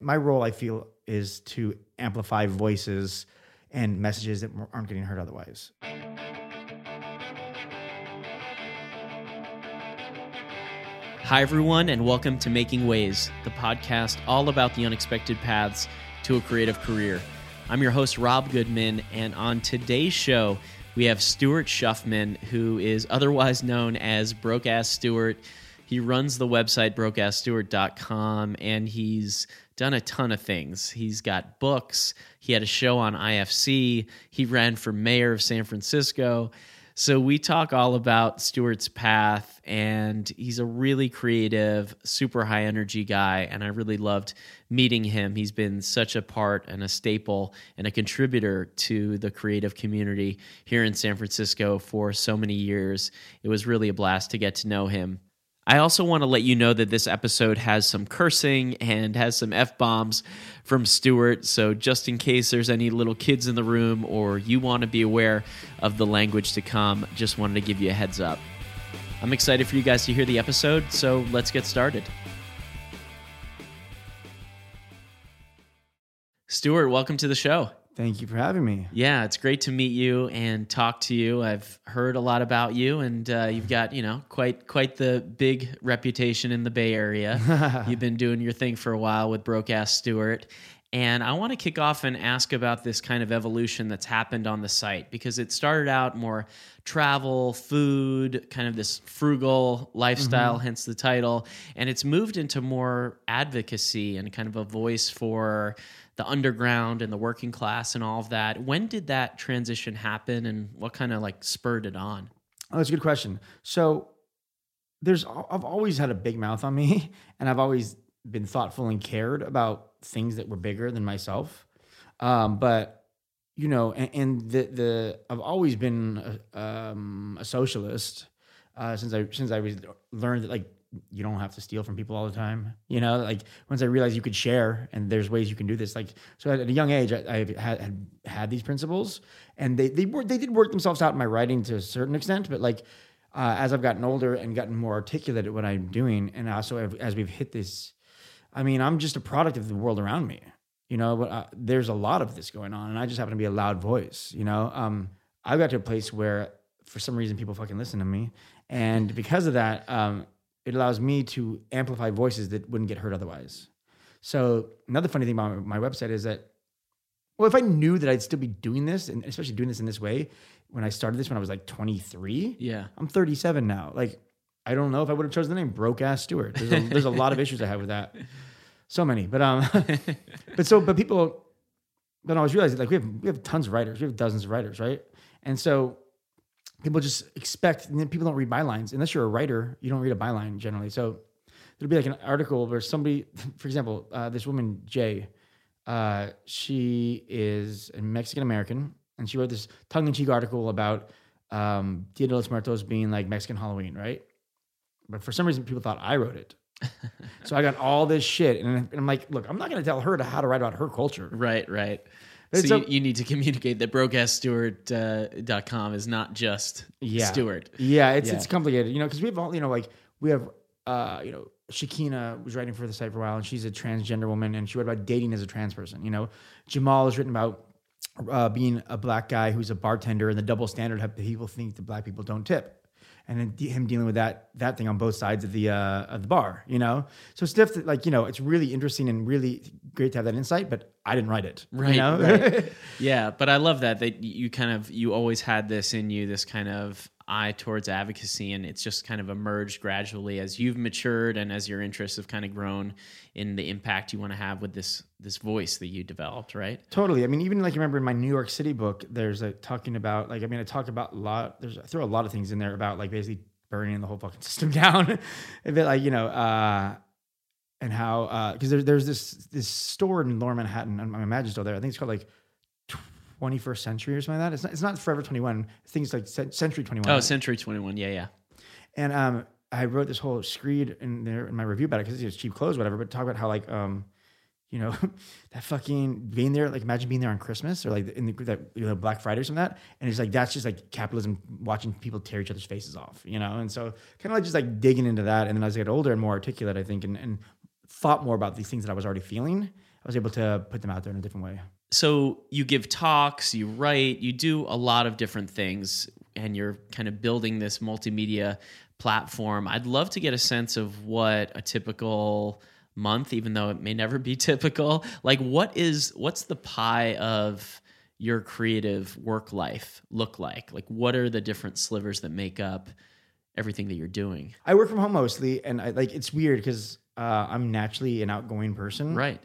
my role, I feel, is to amplify voices and messages that aren't getting heard otherwise. Hi, everyone, and welcome to Making Ways, the podcast all about the unexpected paths to a creative career. I'm your host, Rob Goodman, and on today's show, we have Stuart Schuffman, who is otherwise known as Broke Ass Stuart. He runs the website brokeassstuart.com and he's done a ton of things. He's got books, he had a show on IFC, he ran for mayor of San Francisco. So we talk all about Stuart's path, and he's a really creative, super high energy guy. And I really loved meeting him. He's been such a part and a staple and a contributor to the creative community here in San Francisco for so many years. It was really a blast to get to know him. I also want to let you know that this episode has some cursing and has some F bombs from Stuart. So, just in case there's any little kids in the room or you want to be aware of the language to come, just wanted to give you a heads up. I'm excited for you guys to hear the episode, so let's get started. Stuart, welcome to the show. Thank you for having me. Yeah, it's great to meet you and talk to you. I've heard a lot about you, and uh, you've got you know quite quite the big reputation in the Bay Area. you've been doing your thing for a while with Broke Ass Stuart, and I want to kick off and ask about this kind of evolution that's happened on the site because it started out more travel, food, kind of this frugal lifestyle, mm-hmm. hence the title, and it's moved into more advocacy and kind of a voice for the underground and the working class and all of that. When did that transition happen and what kind of like spurred it on? Oh, that's a good question. So there's I've always had a big mouth on me and I've always been thoughtful and cared about things that were bigger than myself. Um, but you know, and, and, the the I've always been a, um, a socialist uh, since I since I was learned that like you don't have to steal from people all the time. You know, like once I realized you could share and there's ways you can do this. Like so, at a young age, I, I had, had had these principles, and they they were they did work themselves out in my writing to a certain extent. But like uh, as I've gotten older and gotten more articulate at what I'm doing, and also as we've hit this, I mean, I'm just a product of the world around me. You know, but uh, there's a lot of this going on, and I just happen to be a loud voice. You know, um, I got to a place where for some reason people fucking listen to me, and because of that. Um, it allows me to amplify voices that wouldn't get heard otherwise. So another funny thing about my website is that, well, if I knew that I'd still be doing this, and especially doing this in this way, when I started this when I was like 23, yeah, I'm 37 now. Like, I don't know if I would have chosen the name Broke Ass Stuart. There's a, there's a lot of issues I have with that. So many, but um, but so but people, I was realizing like we have we have tons of writers, we have dozens of writers, right? And so people just expect and then people don't read bylines. Unless you're a writer you don't read a byline generally. So there'll be like an article where somebody for example uh, this woman jay uh, she is a mexican american and she wrote this tongue-in-cheek article about um, dia de los muertos being like mexican halloween right? But for some reason people thought i wrote it. So i got all this shit and i'm like look i'm not going to tell her to how to write about her culture. Right right so, you, you, need to communicate that brokeassstuart.com uh, is not just yeah. Stuart. Yeah, it's yeah. it's complicated, you know, because we have all, you know, like we have, uh, you know, Shakina was writing for the site for a while, and she's a transgender woman, and she wrote about dating as a trans person. You know, Jamal has written about uh, being a black guy who's a bartender and the double standard that people think that black people don't tip and then him dealing with that that thing on both sides of the uh, of the bar, you know. So stuff that like you know, it's really interesting and really great to have that insight. But I didn't write it, right? You know? right. Yeah, but I love that that you kind of you always had this in you, this kind of eye towards advocacy and it's just kind of emerged gradually as you've matured and as your interests have kind of grown in the impact you want to have with this this voice that you developed right? Totally. I mean even like you remember in my new york city book there's a talking about like i mean i talk about a lot there's I throw a lot of things in there about like basically burning the whole fucking system down. A bit like you know uh and how because uh, there, there's this this store in lower manhattan i imagine still there. I think it's called like 21st century or something like that. It's not, it's not Forever 21. Things like Century 21. Oh, Century 21. Yeah, yeah. And um, I wrote this whole screed in there in my review about it because it's cheap clothes, whatever. But talk about how like um, you know, that fucking being there. Like imagine being there on Christmas or like in the that you know Black Friday or something like that. And it's like that's just like capitalism watching people tear each other's faces off, you know. And so kind of like just like digging into that. And then as I get older and more articulate, I think, and, and thought more about these things that I was already feeling I was able to put them out there in a different way. So you give talks, you write, you do a lot of different things, and you're kind of building this multimedia platform. I'd love to get a sense of what a typical month, even though it may never be typical, like what is what's the pie of your creative work life look like? Like what are the different slivers that make up everything that you're doing? I work from home mostly, and I like it's weird because uh, I'm naturally an outgoing person, Right.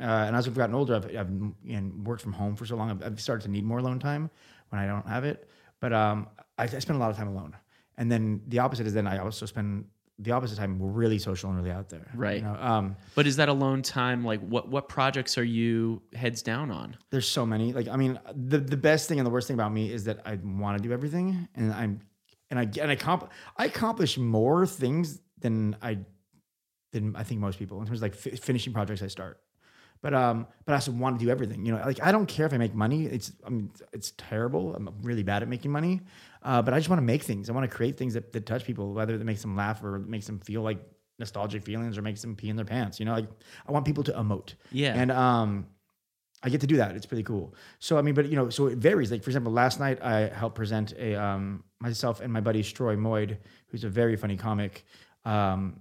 Uh, and as I've gotten older, I've, I've know, worked from home for so long. I've, I've started to need more alone time when I don't have it. But um, I, I spend a lot of time alone. And then the opposite is then I also spend the opposite time really social and really out there. Right. You know, um, But is that alone time like what what projects are you heads down on? there's so many. Like I mean, the the best thing and the worst thing about me is that I want to do everything, and I'm and I and I comp I accomplish more things than I than I think most people in terms of like fi- finishing projects I start. But um, but I also want to do everything. You know, like I don't care if I make money. It's I mean, it's terrible. I'm really bad at making money. Uh, but I just want to make things. I want to create things that, that touch people, whether that makes them laugh or makes them feel like nostalgic feelings or makes them pee in their pants. You know, like I want people to emote. Yeah. And um, I get to do that. It's pretty cool. So I mean, but you know, so it varies. Like for example, last night I helped present a um, myself and my buddy Stroy Moyd, who's a very funny comic. Um,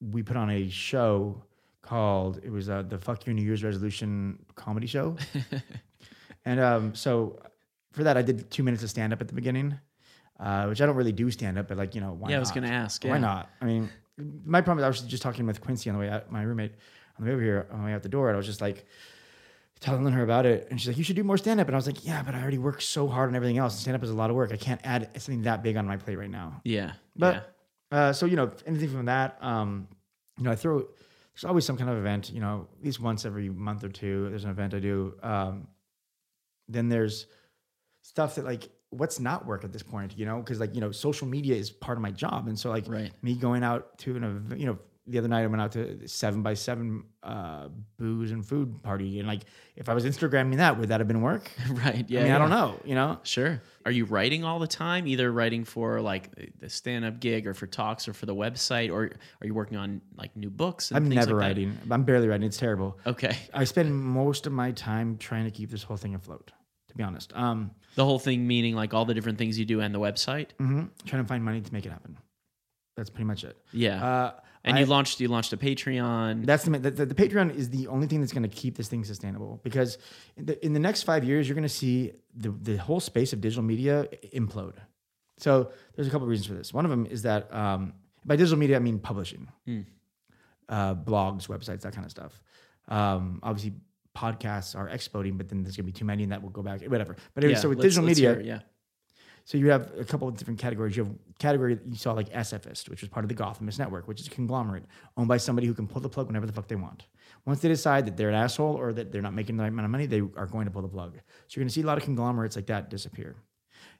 we put on a show called it was uh, the Fuck Your New Year's Resolution comedy show, and um, so for that I did two minutes of stand up at the beginning, uh, which I don't really do stand up, but like you know why yeah, I was not? to ask. Why yeah. not? I mean, my problem is I was just talking with Quincy on the way out, my roommate on the way over here, on the way out the door, and I was just like telling her about it. And she's like, you should do more stand up. And I was like, yeah, but I already work so hard on everything else. Stand up is a lot of work. I can't add something that big on my plate right now. Yeah. But uh, so, you know, anything from that, um, you know, I throw, there's always some kind of event, you know, at least once every month or two, there's an event I do. Um, then there's stuff that like, what's not work at this point, you know? Cause like, you know, social media is part of my job. And so like Right. me going out to an event, you know, the other night I went out to seven by seven uh, booze and food party. And like, if I was Instagramming that, would that have been work? right. Yeah. I mean, yeah. I don't know, you know? Sure. Are you writing all the time? Either writing for like the stand up gig or for talks or for the website, or are you working on like new books? And I'm things never like that? writing. I'm barely writing. It's terrible. Okay. I spend most of my time trying to keep this whole thing afloat, to be honest. Um, The whole thing meaning like all the different things you do and the website. mhm, trying to find money to make it happen. That's pretty much it. Yeah. Uh, and I- you launched you launched a Patreon. That's the, the the Patreon is the only thing that's going to keep this thing sustainable because in the, in the next five years you're going to see the the whole space of digital media implode. So there's a couple of reasons for this. One of them is that um, by digital media I mean publishing, uh, blogs, websites, that kind of stuff. Um, obviously podcasts are exploding, but then there's going to be too many and that will go back. Whatever. But anyway, Yeah, so with digital media, hear yeah. So you have a couple of different categories. You have category that you saw like SFist, which was part of the Gothamist network, which is a conglomerate owned by somebody who can pull the plug whenever the fuck they want. Once they decide that they're an asshole or that they're not making the right amount of money, they are going to pull the plug. So you're going to see a lot of conglomerates like that disappear.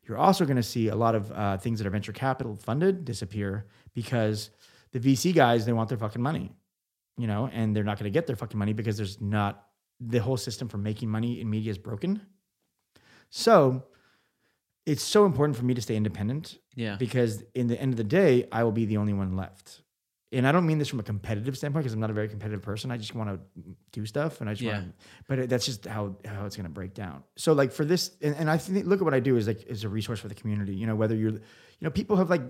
You're also going to see a lot of uh, things that are venture capital funded disappear because the VC guys they want their fucking money, you know, and they're not going to get their fucking money because there's not the whole system for making money in media is broken. So it's so important for me to stay independent Yeah. because in the end of the day, I will be the only one left. And I don't mean this from a competitive standpoint because I'm not a very competitive person. I just want to do stuff and I just Yeah. want to, but that's just how, how it's going to break down. So like for this, and, and I think, look at what I do is like, is a resource for the community, you know, whether you're, you know, people have like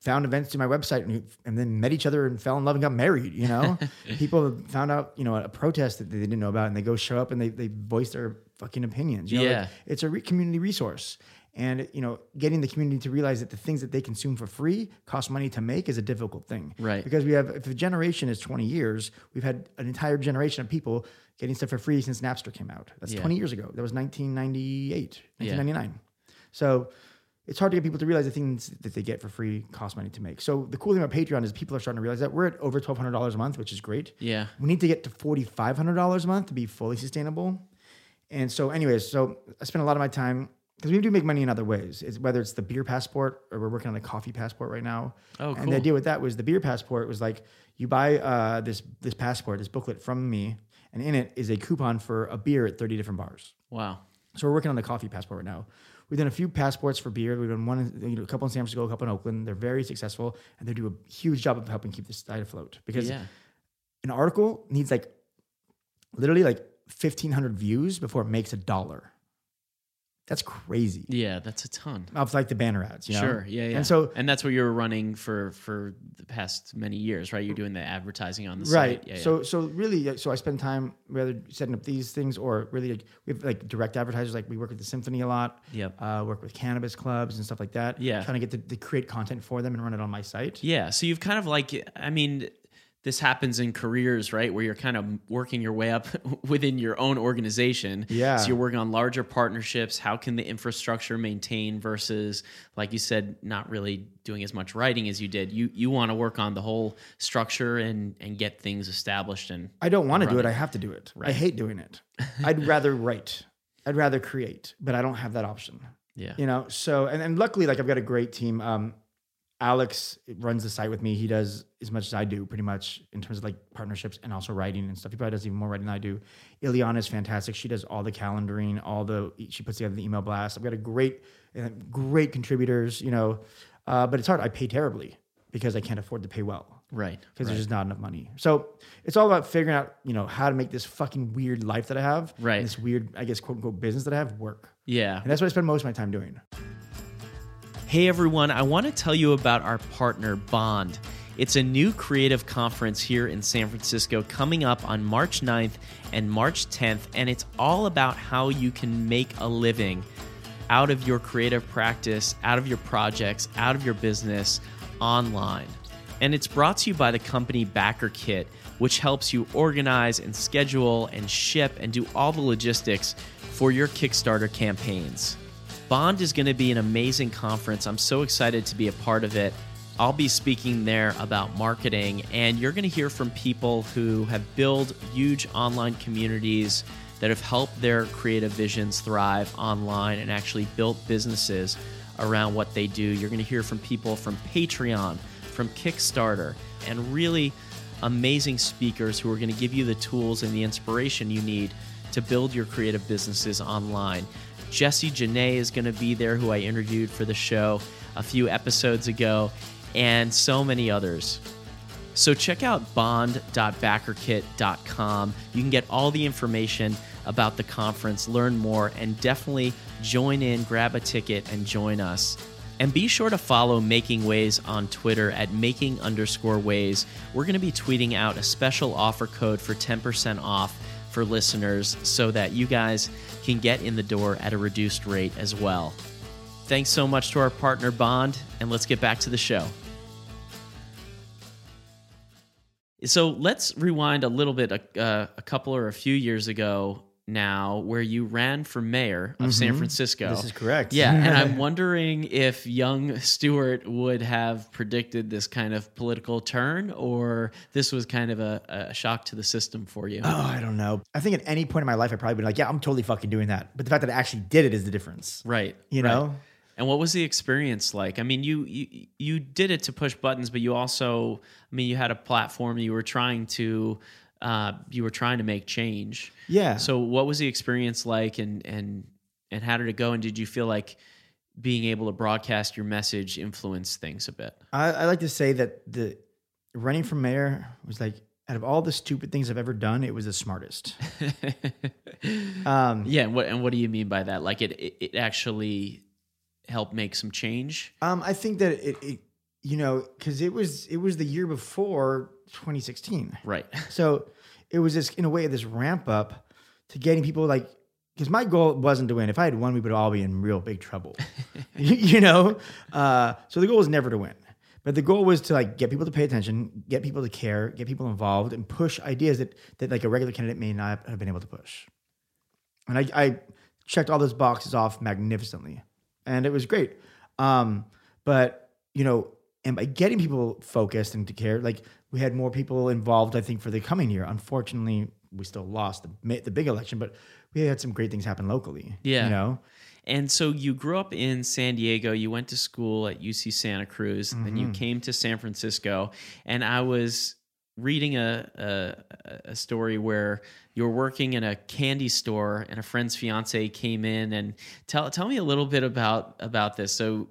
found events to my website and, and then met each other and fell in love and got married, you know, people have found out, you know, a protest that they didn't know about and they go show up and they, they voice their fucking opinions. You know, like, Yeah. it's a re- community resource and you know getting the community to realize that the things that they consume for free cost money to make is a difficult thing Right. because we have if a generation is 20 years we've had an entire generation of people getting stuff for free since napster came out that's Yeah. 20 years ago that was 1998 Yeah. 1999 so it's hard to get people to realize the things that they get for free cost money to make so the cool thing about patreon is people are starting to realize that we're at over $1200 a month which is great Yeah. we need to get to $4,500 a month to be fully sustainable. And so, anyways, so I spend a lot of my time because we do make money in other ways. It's whether it's the beer passport or we're working on a coffee passport right now. Oh, cool. And the idea with that was the beer passport was like you buy uh, this this passport, this booklet from me, and in it is a coupon for a beer at 30 different bars. Wow. So we're working on the coffee passport right now. We've done a few passports for beer. We've done one, you know, a couple in San Francisco, a couple in Oakland. They're very successful, and they do a huge job of helping keep this site afloat. Because Yeah. an article needs like literally like 1500 views before it makes a dollar. That's crazy. Yeah, that's a ton. Of like the banner ads, you know? Sure. Yeah, yeah. And so and that's what you were running for for the past many years, right? You're doing the advertising on the right. site. Yeah, so so really, so I spend time whether setting up these things or really like we have like direct advertisers. Like we work with the symphony a lot. Yep. Uh, work with cannabis clubs and stuff like that. Yeah. Trying to get to, to create content for them and run it on my site. Yeah. So you've kind of like, I mean, this happens in careers, right? Where you're kind of working your way up within your own organization. Yeah. So you're working on larger partnerships. How can the infrastructure maintain versus, like you said, not really doing as much writing as you did? You you want to work on the whole structure and and get things established and I don't want to do it. I have to do it. Right. I hate doing it. I'd rather write. I'd rather create, but I don't have that option. yeah. You know, so and, and luckily, like I've got a great team. Um, Alex runs the site with me. He does as much as I do, pretty much in terms of like partnerships and also writing and stuff. He probably does even more writing than I do. Ileana is fantastic. She does all the calendaring, all the she puts together the email blast. I've got a great, uh, great contributors. You know, uh, but it's hard. I pay terribly because I can't afford to pay well Right. because right. there's just not enough money. So it's all about figuring out, you know, how to make this fucking weird life that I have, Right. this weird, I guess, quote unquote, business that I have work. yeah. And that's what I spend most of my time doing. Hey everyone, I want to tell you about our partner Bond. It's a new creative conference here in San Francisco coming up on March 9th and March 10th, and it's all about how you can make a living out of your creative practice, out of your projects, out of your business online. And it's brought to you by the company BackerKit, which helps you organize and schedule and ship and do all the logistics for your Kickstarter campaigns. Bond is going to be an amazing conference. I'm so excited to be a part of it. I'll be speaking there about marketing, and you're going to hear from people who have built huge online communities that have helped their creative visions thrive online and actually built businesses around what they do. You're going to hear from people from Patreon, from Kickstarter, and really amazing speakers who are going to give you the tools and the inspiration you need to build your creative businesses online. Jesse Janae is going to be there, who I interviewed for the show a few episodes ago, and so many others. So check out bond.backerkit.com. You can get all the information about the conference, learn more, and definitely join in, grab a ticket, and join us. And be sure to follow Making Ways on Twitter at making underscore ways. We're going to be tweeting out a special offer code for 10% off for listeners so that you guys can get in the door at a reduced rate as well. Thanks so much to our partner Bond, and let's get back to the show. So let's rewind a little bit, uh, a couple or a few years ago now, where you ran for mayor of San Francisco. Mm-hmm. This is correct. Yeah, and I'm wondering if young Stuart would have predicted this kind of political turn, or this was kind of a, a shock to the system for you. Oh, I don't know. I think at any point in my life, I'd probably been like, yeah, I'm totally fucking doing that. But the fact that I actually did it is the difference. Right. You right. know? And what was the experience like? I mean, you, you you did it to push buttons, but you also, I mean, you had a platform. You were trying to, uh, you were trying to make change. Yeah. So, what was the experience like, and and and how did it go? And did you feel like being able to broadcast your message influenced things a bit? I, I like to say that the running for mayor was like, out of all the stupid things I've ever done, it was the smartest. Um, yeah. And what and what do you mean by that? Like it it, it actually helped make some change. Um, I think that it, it you know, because it was it was the year before 2016, Right. so it was this in a way this ramp up to getting people like because my goal wasn't to win. If I had won, we would all be in real big trouble, you, you know. Uh, so the goal was never to win, but the goal was to like get people to pay attention, get people to care, get people involved, and push ideas that that like a regular candidate may not have been able to push. And I, I checked all those boxes off magnificently, and it was great. Um, but you know, and by getting people focused and to care, like we had more people involved. I think for the coming year. Unfortunately, we still lost the the big election, but we had some great things happen locally. Yeah. you know. And so you grew up in San Diego. You went to school at UC Santa Cruz. Then you mm-hmm. came to San Francisco. And I was reading a, a a story where you were working in a candy store, and a friend's fiance came in. And tell tell me a little bit about about this. So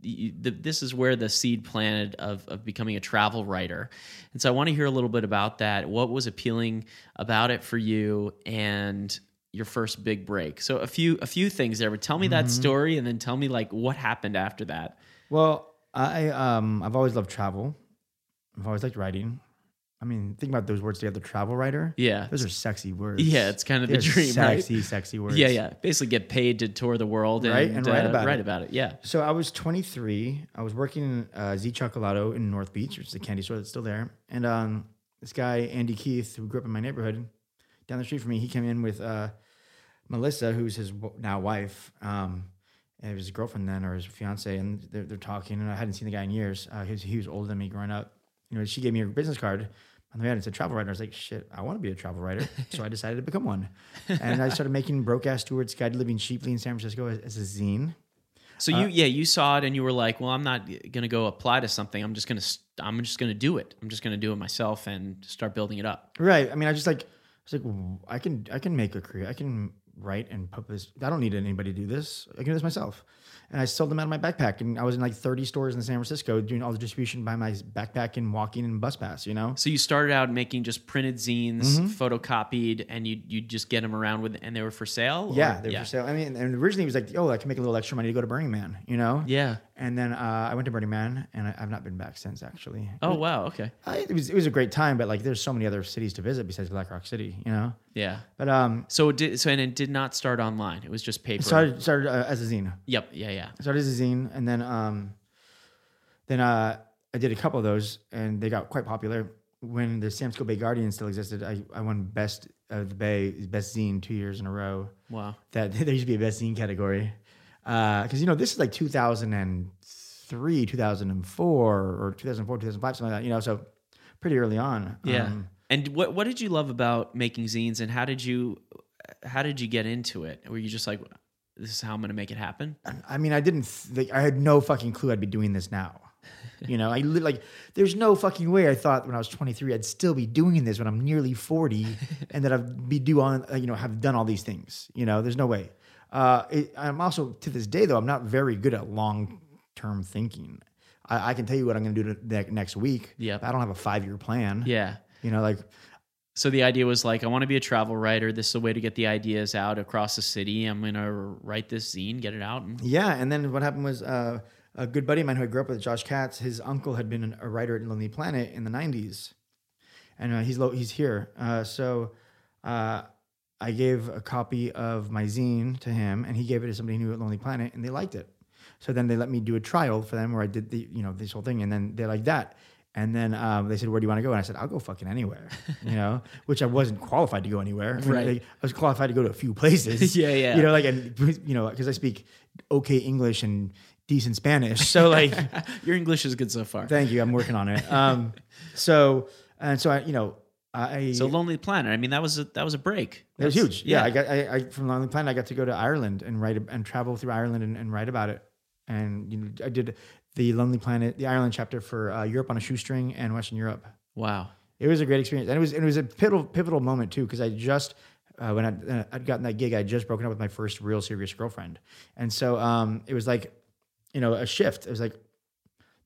you, the, this is where the seed planted of of becoming a travel writer. And so I want to hear a little bit about that. What was appealing about it for you and your first big break? So a few a few things there, but tell me that story and then tell me like what happened after that. Well, I um I've always loved travel. I've always liked writing. I mean, think about those words together. Travel writer. Yeah. Those are sexy words. Yeah, it's kind of the They're dream, right? sexy, sexy words. Yeah, yeah. Basically get paid to tour the world and, Right, and write uh, about write it. about it. Yeah. So I was 23. I was working in uh, Z Cioccolato in North Beach, which is a candy store that's still there. And um, this guy Andy Keith, who grew up in my neighborhood, down the street from me, he came in with uh, Melissa, who's his now wife. Um, and it was his girlfriend then, or his fiance, and they're, they're talking. And I hadn't seen the guy in years. Uh, he, was, he was older than me growing up. You know, she gave me a business card. On the way out, it said travel writer. I was like, shit, I want to be a travel writer. so I decided to become one. And I started making Broke Ass Stuart's Guide to Living Cheaply in San Francisco as, as a zine. So Uh, you yeah you saw it and you were like, well, I'm not going to go apply to something. I'm just going to I'm just going to do it. I'm just going to do it myself and start building it up. Right. I mean, I just like, I was like, I can, I can make a career. I can write and publish. I don't need anybody to do this. I can do this myself. And I sold them out of my backpack. And I was in like 30 stores in San Francisco doing all the distribution by my backpack and walking and bus pass, you know? So you started out making just printed zines, Mm-hmm. photocopied, and you you just get them around with, and they were for sale. or- Yeah, they're for sale. I mean, and originally it was like, oh, I can make a little extra money to go to Burning Man, you know? Yeah. And then uh, I went to Burning Man, and I, I've not been back since. Actually, Oh wow. Okay. I, it was it was a great time, but like, there's so many other cities to visit besides Black Rock City, you know. Yeah. But um, So did so and it did not start online. It was just paper. it started started uh, as a zine. Yep. Yeah. Yeah. I started as a zine, and then um, then uh, I did a couple of those, and they got quite popular. When the San Francisco Bay Guardian still existed, I, I won best of the Bay best zine two years in a row. Wow. That there used to be a best zine category because you know this is like 2003, 2004, or 2004, 2005, something like that. You know, so pretty early on. Yeah. Um, and what what did you love about making zines, and how did you how did you get into it? Were you just like, this is how I'm going to make it happen? I mean, I didn't. Th- I had no fucking clue I'd be doing this now. You know, I li- like. There's no fucking way I thought when I was 23 I'd still be doing this when I'm nearly 40, and that I'd be do on. You know, have done all these things. You know, there's no way. Uh, it, I'm also to this day though I'm not very good at long term thinking. I, I can tell you what I'm going to do next week. But I don't have a five year plan. Yeah. You know, like So the idea was like, I want to be a travel writer. This is a way to get the ideas out across the city. I'm to write this zine, get it out. And Yeah, and then what happened was uh, a good buddy of mine who I grew up with, Josh Katz. His uncle had been a writer at Lonely Planet in the '90s, and uh, he's lo- he's here. Uh, so uh, I gave a copy of my zine to him, and he gave it to somebody he knew at Lonely Planet, and they liked it. So then they let me do a trial for them where I did the you know this whole thing, and then they liked that. And then um, they said, "Where do you want to go?" And I said, "I'll go fucking anywhere," you know, which I wasn't qualified to go anywhere. I mean, Right. like, I was qualified to go to a few places. Yeah, yeah. You know, like and you know, because I speak okay English and decent Spanish. So like, your English is good so far. thank you. I'm working on it. Um, so and so I, you know, I So Lonely Planet. I mean, that was a, that was a break. it was huge. Yeah, I got I, I from Lonely Planet. I got to go to Ireland and write and travel through Ireland and, and write about it. And you know, I did the Lonely Planet, the Ireland chapter for uh, Europe on a shoestring and Western Europe. Wow. It was a great experience, and it was it was a pivotal pivotal moment too because I just uh, when I, uh, I'd gotten that gig, I'd just broken up with my first real serious girlfriend, and so um, it was like, you know, a shift. It was like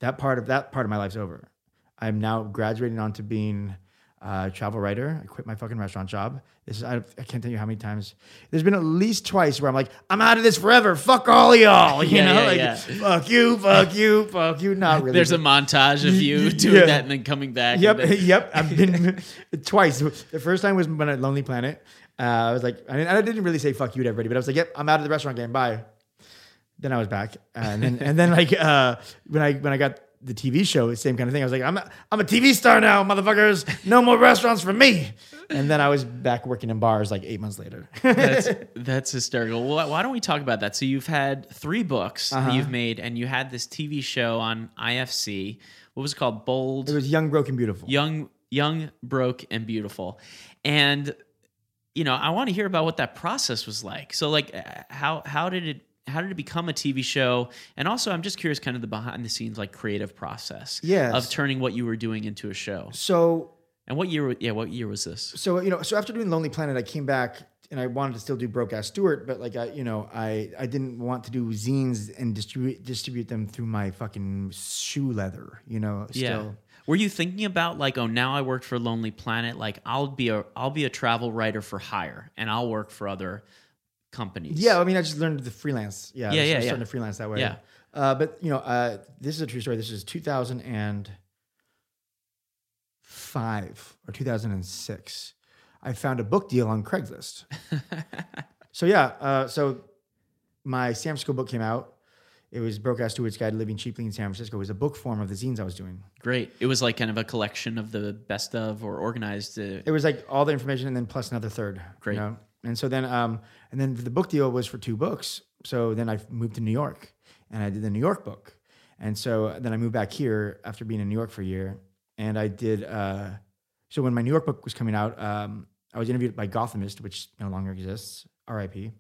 that part of that part of my life's over. I'm now graduating on to being a travel writer. I quit my fucking restaurant job. This is I, I can't tell you how many times. There's been at least twice where I'm like, I'm out of this forever. Fuck all y'all. You Yeah, know, yeah, like yeah. fuck you, fuck you, fuck you. Not really. There's a montage of you doing that and then coming back. Yep, then- yep. I've been twice. The first time was when at Lonely Planet. Uh, I was like, I, mean, I didn't really say fuck you to everybody, but I was like, yep, I'm out of the restaurant game. Bye. Then I was back, uh, and then and then like uh, when I when I got the TV show, the same kind of thing. I was like, I'm a, I'm a TV star now, motherfuckers. No more restaurants for me. And then I was back working in bars like eight months later. that's that's hysterical. Well, why don't we talk about that? So you've had three books Uh-huh. that you've made, and you had this TV show on IFC. What was it called? Bold, it was young, broken, beautiful. young, young, broke, and beautiful. And you know, I want to hear about what that process was like. So, like, uh, how how did it how did it become a TV show? And also, I'm just curious, kind of the behind the scenes, like creative process, Yes. of turning what you were doing into a show. So And what year? Yeah, what year was this? so you know, so after doing Lonely Planet, I came back and I wanted to still do broke ass Stuart, but like I, you know, I I didn't want to do zines and distribute distribute them through my fucking shoe leather, you know. Still. Yeah. Were you thinking about like, oh, now I worked for Lonely Planet, like I'll be a I'll be a travel writer for hire, and I'll work for other companies. Yeah, I mean, I just learned the freelance. Yeah, Yeah, yeah, started yeah. to freelance that way. Yeah. Uh, but you know, uh, this is a true story. This is 2005 or 2006. I found a book deal on Craigslist. so yeah, uh, so my San Francisco book came out. It was Broke Ass Stuart's Guide to Living Cheaply in San Francisco. It was a book form of the zines I was doing. Great. It was like kind of a collection of the best of or organized. Uh, It was like all the information and then plus another third. Great. You know? And so then, um, and then the book deal was for two books. So then I moved to New York and I did the New York book. And so then I moved back here after being in New York for a year. And I did, uh, so when my New York book was coming out, um, I was interviewed by Gothamist, which no longer exists, RIP.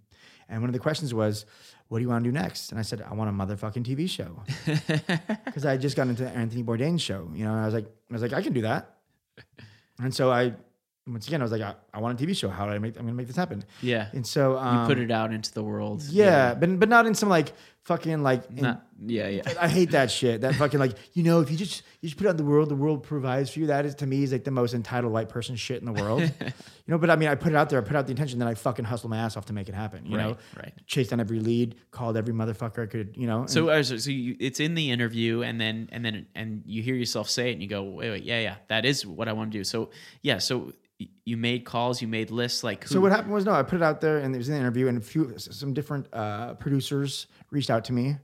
And one of the questions was, what do you want to do next? And I said, I want a motherfucking TV show. Because I had just got into Anthony Bourdain's show, you know, and I was like, I was like, I can do that. And so I, once again, I was like, I, I want a TV show. How do I make? I'm gonna make this happen. yeah. And so, um, you put it out into the world. yeah, but but not in some like fucking like. Not, yeah. Yeah. I hate that shit. That fucking like you know if you just you just put it out in the world, the world provides for you. That is to me is like the most entitled white person shit in the world. you know, but I mean, I put it out there, I put out the intention, then I fucking hustle my ass off to make it happen. You know, Right, right. chased down every lead, called every motherfucker I could. You know, and- So, uh, so, so you, it's in the interview, and then and then and you hear yourself say it, and you go, wait, wait, yeah, yeah, that is what I want to do. So, yeah, so you made calls, you made lists, like who, So what happened was no, I put it out there, and it was in the interview, and a few some different uh, producers reached out to me,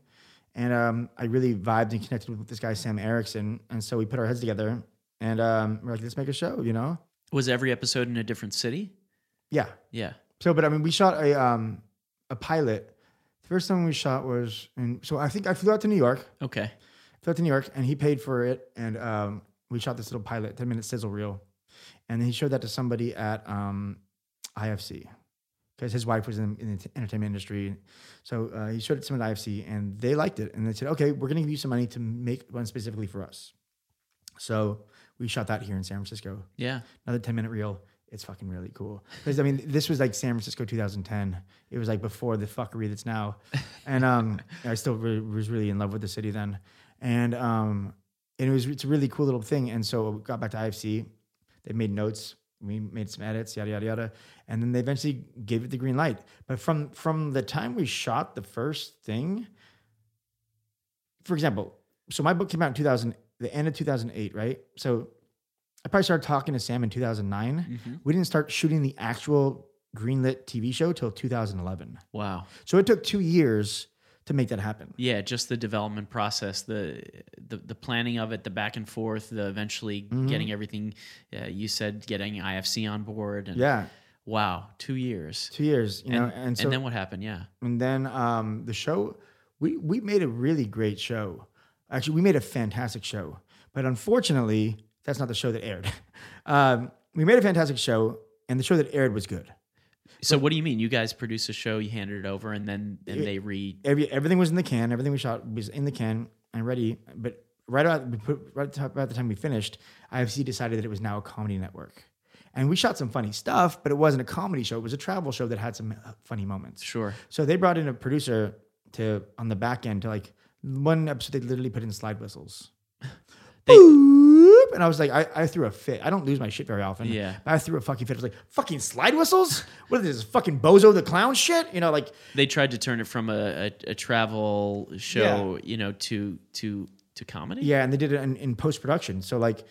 and um, I really vibed and connected with this guy Sam Erickson, and so we put our heads together, and um, we're like, let's make a show, you know? was every episode in a different city? Yeah. Yeah. So, but I mean, we shot a um, a pilot. The first time we shot was, and so I think I flew out to New York, Okay. flew out to New York, and he paid for it, and um, we shot this little pilot, ten minute sizzle reel, and then he showed that to somebody at um, IFC because his wife was in, in the entertainment industry. So uh, he showed it to someone at IFC, and they liked it, and they said, "Okay, we're going to give you some money to make one specifically for us." So we shot that here in San Francisco. Yeah. Another ten minute reel. It's fucking really cool because I mean, this was like San Francisco 2010. It was like before the fuckery that's now, and um, I still really, was really in love with the city then, and um, and it was it's a really cool little thing. And so we got back to IFC. They made notes. We made some edits, yada yada yada, and then they eventually gave it the green light. But from from the time we shot the first thing, for example, so my book came out in 2000, the end of 2008, right? So I probably started talking to Sam in 2009. Mhm. We didn't start shooting the actual greenlit TV show till 2011. Wow. So it took two years to make that happen. Yeah, just the development process, the the, the planning of it, the back and forth, the eventually Mm-hmm. getting everything. Uh, you said getting IFC on board, and Yeah, wow, two years. two years. You know, and, so, and then what happened? Yeah. and then um, the show, we we made a really great show. Actually, we made a fantastic show, but unfortunately, that's not the show that aired. um, we made a fantastic show, and the show that aired was good. So what do you mean? You guys produced a show, you handed it over, and then and they re. Every everything was in the can. Everything we shot was in the can and ready. But right about we put, right about the time we finished, IFC decided that it was now a comedy network, and we shot some funny stuff. But it wasn't a comedy show; it was a travel show that had some uh, funny moments. Sure. So they brought in a producer to on the back end to like one episode they literally put in slide whistles. They- Boop, and I was like, I, I threw a fit. I don't lose my shit very often. Yeah. But I threw a fucking fit. I was like, fucking slide whistles? What is this? Fucking Bozo the Clown shit? You know, like They tried to turn it from a, a, a travel show, you know, to to to comedy. Yeah, and they did it in, in post production. So like,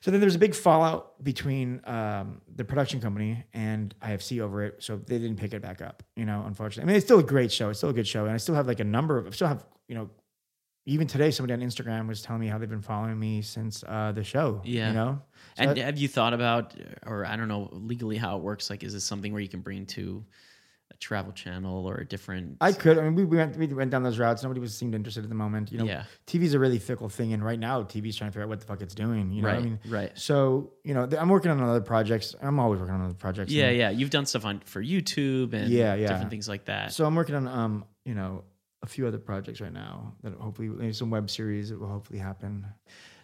so then there's a big fallout between um, the production company and IFC over it. So they didn't pick it back up. You know, unfortunately. I mean, it's still a great show. It's still a good show, and I still have like a number of. I still have you know, even today somebody on Instagram was telling me how they've been following me since uh, the show. Yeah. you know. So And I- have you thought about, or I don't know legally how it works? Like, is this something where you can bring to a travel channel or a different? I could. I mean, we, we went we went down those routes. Nobody was seemed interested at the moment. You know, Yeah. TV's a really fickle thing, and right now TV's trying to figure out what the fuck it's doing. You know, right. what I mean, right. so you know, I'm working on other projects. I'm always working on other projects. Yeah, yeah. You've done stuff on for YouTube and Yeah, yeah. different things like that. So I'm working on um, you know, a few other projects right now that hopefully maybe some web series that will hopefully happen.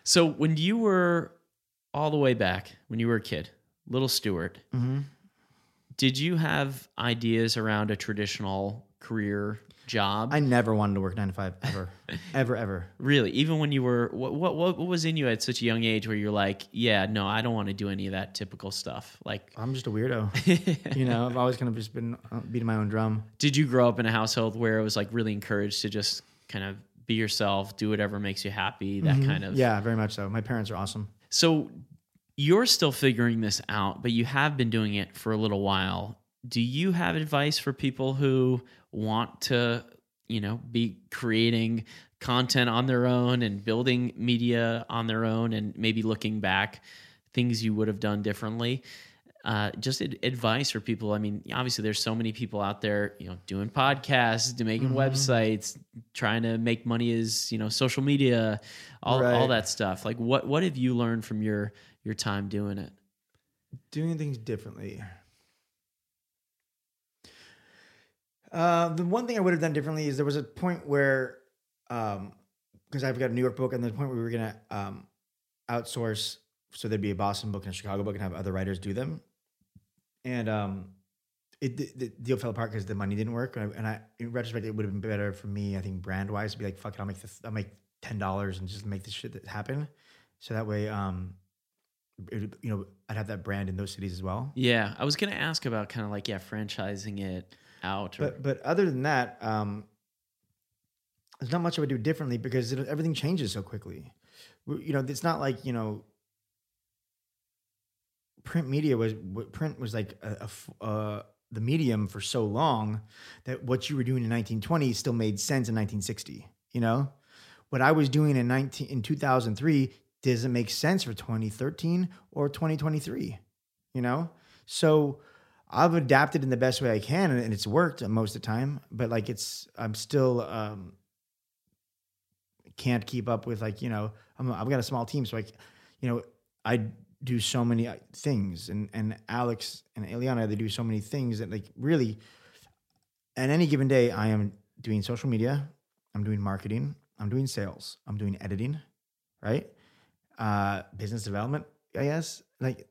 So when you were all the way back, when you were a kid, little Stuart, Mm-hmm. Did you have ideas around a traditional career job? I never wanted to work nine to five ever, ever, ever. really, even when you were what, what what was in you at such a young age where you're like, yeah, no, I don't want to do any of that typical stuff. Like, I'm just a weirdo. you know, I've always kind of just been uh, beating my own drum. did you grow up in a household where it was like really encouraged to just kind of be yourself, do whatever makes you happy, that kind of Mm-hmm. Yeah, very much so. My parents are awesome. So you're still figuring this out, but you have been doing it for a little while. Do you have advice for people who want to, you know, be creating content on their own and building media on their own and maybe looking back things you would have done differently? Uh, just ad- advice for people. I mean, obviously, there's so many people out there, you know, doing podcasts, making websites, trying to make money as you know, social media, all all Right. that stuff. Like, what what have you learned from your your time doing it? Doing things differently. Uh, the one thing I would have done differently is there was a point where, um, because I've got a New York book, and the point where we were gonna um, outsource, so there'd be a Boston book and a Chicago book, and have other writers do them, and um, it the, the deal fell apart because the money didn't work. And I, and I, in retrospect, it would have been better for me, I think, brand wise, to be like, fuck it, I'll make this, I'll make ten dollars and just make this shit happen, so that way, um, it, you know, I'd have that brand in those cities as well. Yeah, I was gonna ask about kind of like yeah, franchising it out. Or, But but other than that, um, there's not much I would do differently because it, everything changes so quickly. You know, it's not like you know, print media was print was like a, a uh, the medium for so long that what you were doing in 1920 still made sense in 1960. You know, what I was doing in 19 in 2003 doesn't make sense for 2013 or 2023. You know, so I've adapted in the best way I can, and it's worked most of the time. But like, it's I'm still um, can't keep up with like you know I'm, I've got a small team, so like you know I do so many uh, things, and and Alex and Eliana they do so many things that like really, at any given day I am doing social media, I'm doing marketing, I'm doing sales, I'm doing editing, right? Uh, business development, I guess. Like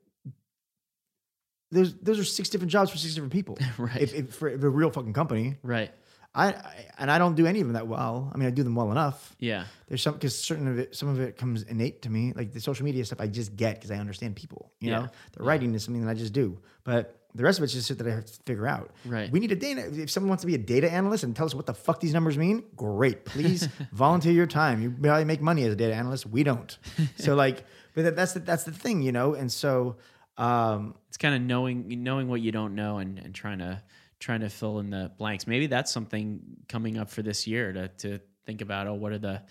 those those are six different jobs for six different people. right, If, if for if a real fucking company, right, I, I and I don't do any of them that well. I mean, I do them well enough. yeah, There's some because certain of it, some of it comes innate to me. Like the social media stuff, I just get because I understand people. You Yeah. know, the writing is something that I just do. But the rest of it's just shit that I have to figure out. Right. We need a data. If someone wants to be a data analyst and tell us what the fuck these numbers mean, great. Please volunteer your time. You probably make money as a data analyst. We don't. So like, but that, that's the, that's the thing, you know. And so, um, it's kind of knowing knowing what you don't know and, and trying to trying to fill in the blanks. Maybe that's something coming up for this year to to think about. Oh, what are the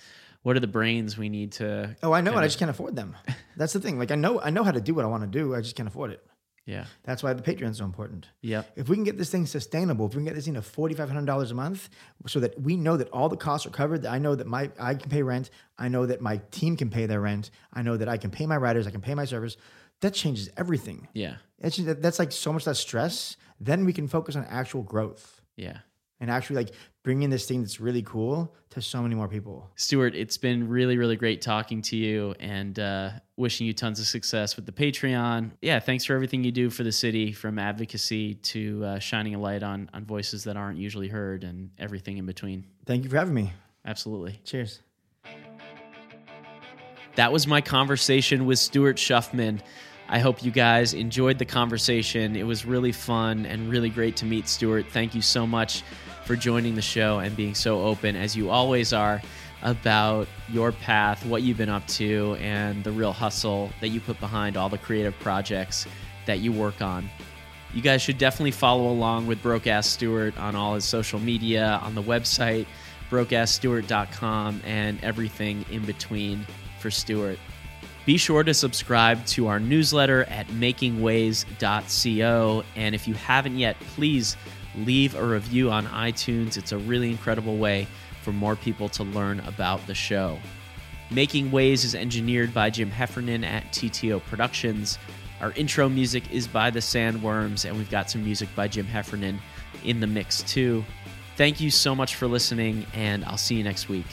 what are the brains we need to? oh, I know it. I just can't afford them. That's the thing. Like I know I know how to do what I want to do. I just can't afford it. Yeah. That's why the Patreon's so important. Yeah. If we can get this thing sustainable, if we can get this thing to forty five hundred dollars a month, so that we know that all the costs are covered, that I know that my I can pay rent, I know that my team can pay their rent, I know that I can pay my writers, I can pay my servers. That changes everything. Yeah. It's just, that's like so much less stress. Then we can focus on actual growth Yeah. and actually like bringing this thing that's really cool to so many more people. Stuart, it's been really, really great talking to you and uh, wishing you tons of success with the Patreon. Yeah, thanks for everything you do for the city, from advocacy to uh, shining a light on on voices that aren't usually heard and everything in between. Thank you for having me. Absolutely. Cheers. That was my conversation with Stuart Schuffman. I hope you guys enjoyed the conversation. It was really fun and really great to meet Stuart. Thank you so much for joining the show and being so open, as you always are, about your path, what you've been up to, and the real hustle that you put behind all the creative projects that you work on. You guys should definitely follow along with Broke Ass on all his social media, on the website, brokeassstuart.com, and everything in between for Stuart. Be sure to subscribe to our newsletter at makingways.co. And if you haven't yet, please leave a review on iTunes. It's a really incredible way for more people to learn about the show. Making Ways is engineered by Jim Heffernan at TTO Productions. Our intro music is by the Sandworms, and we've got some music by Jim Heffernan in the mix too. Thank you so much for listening, and I'll see you next week.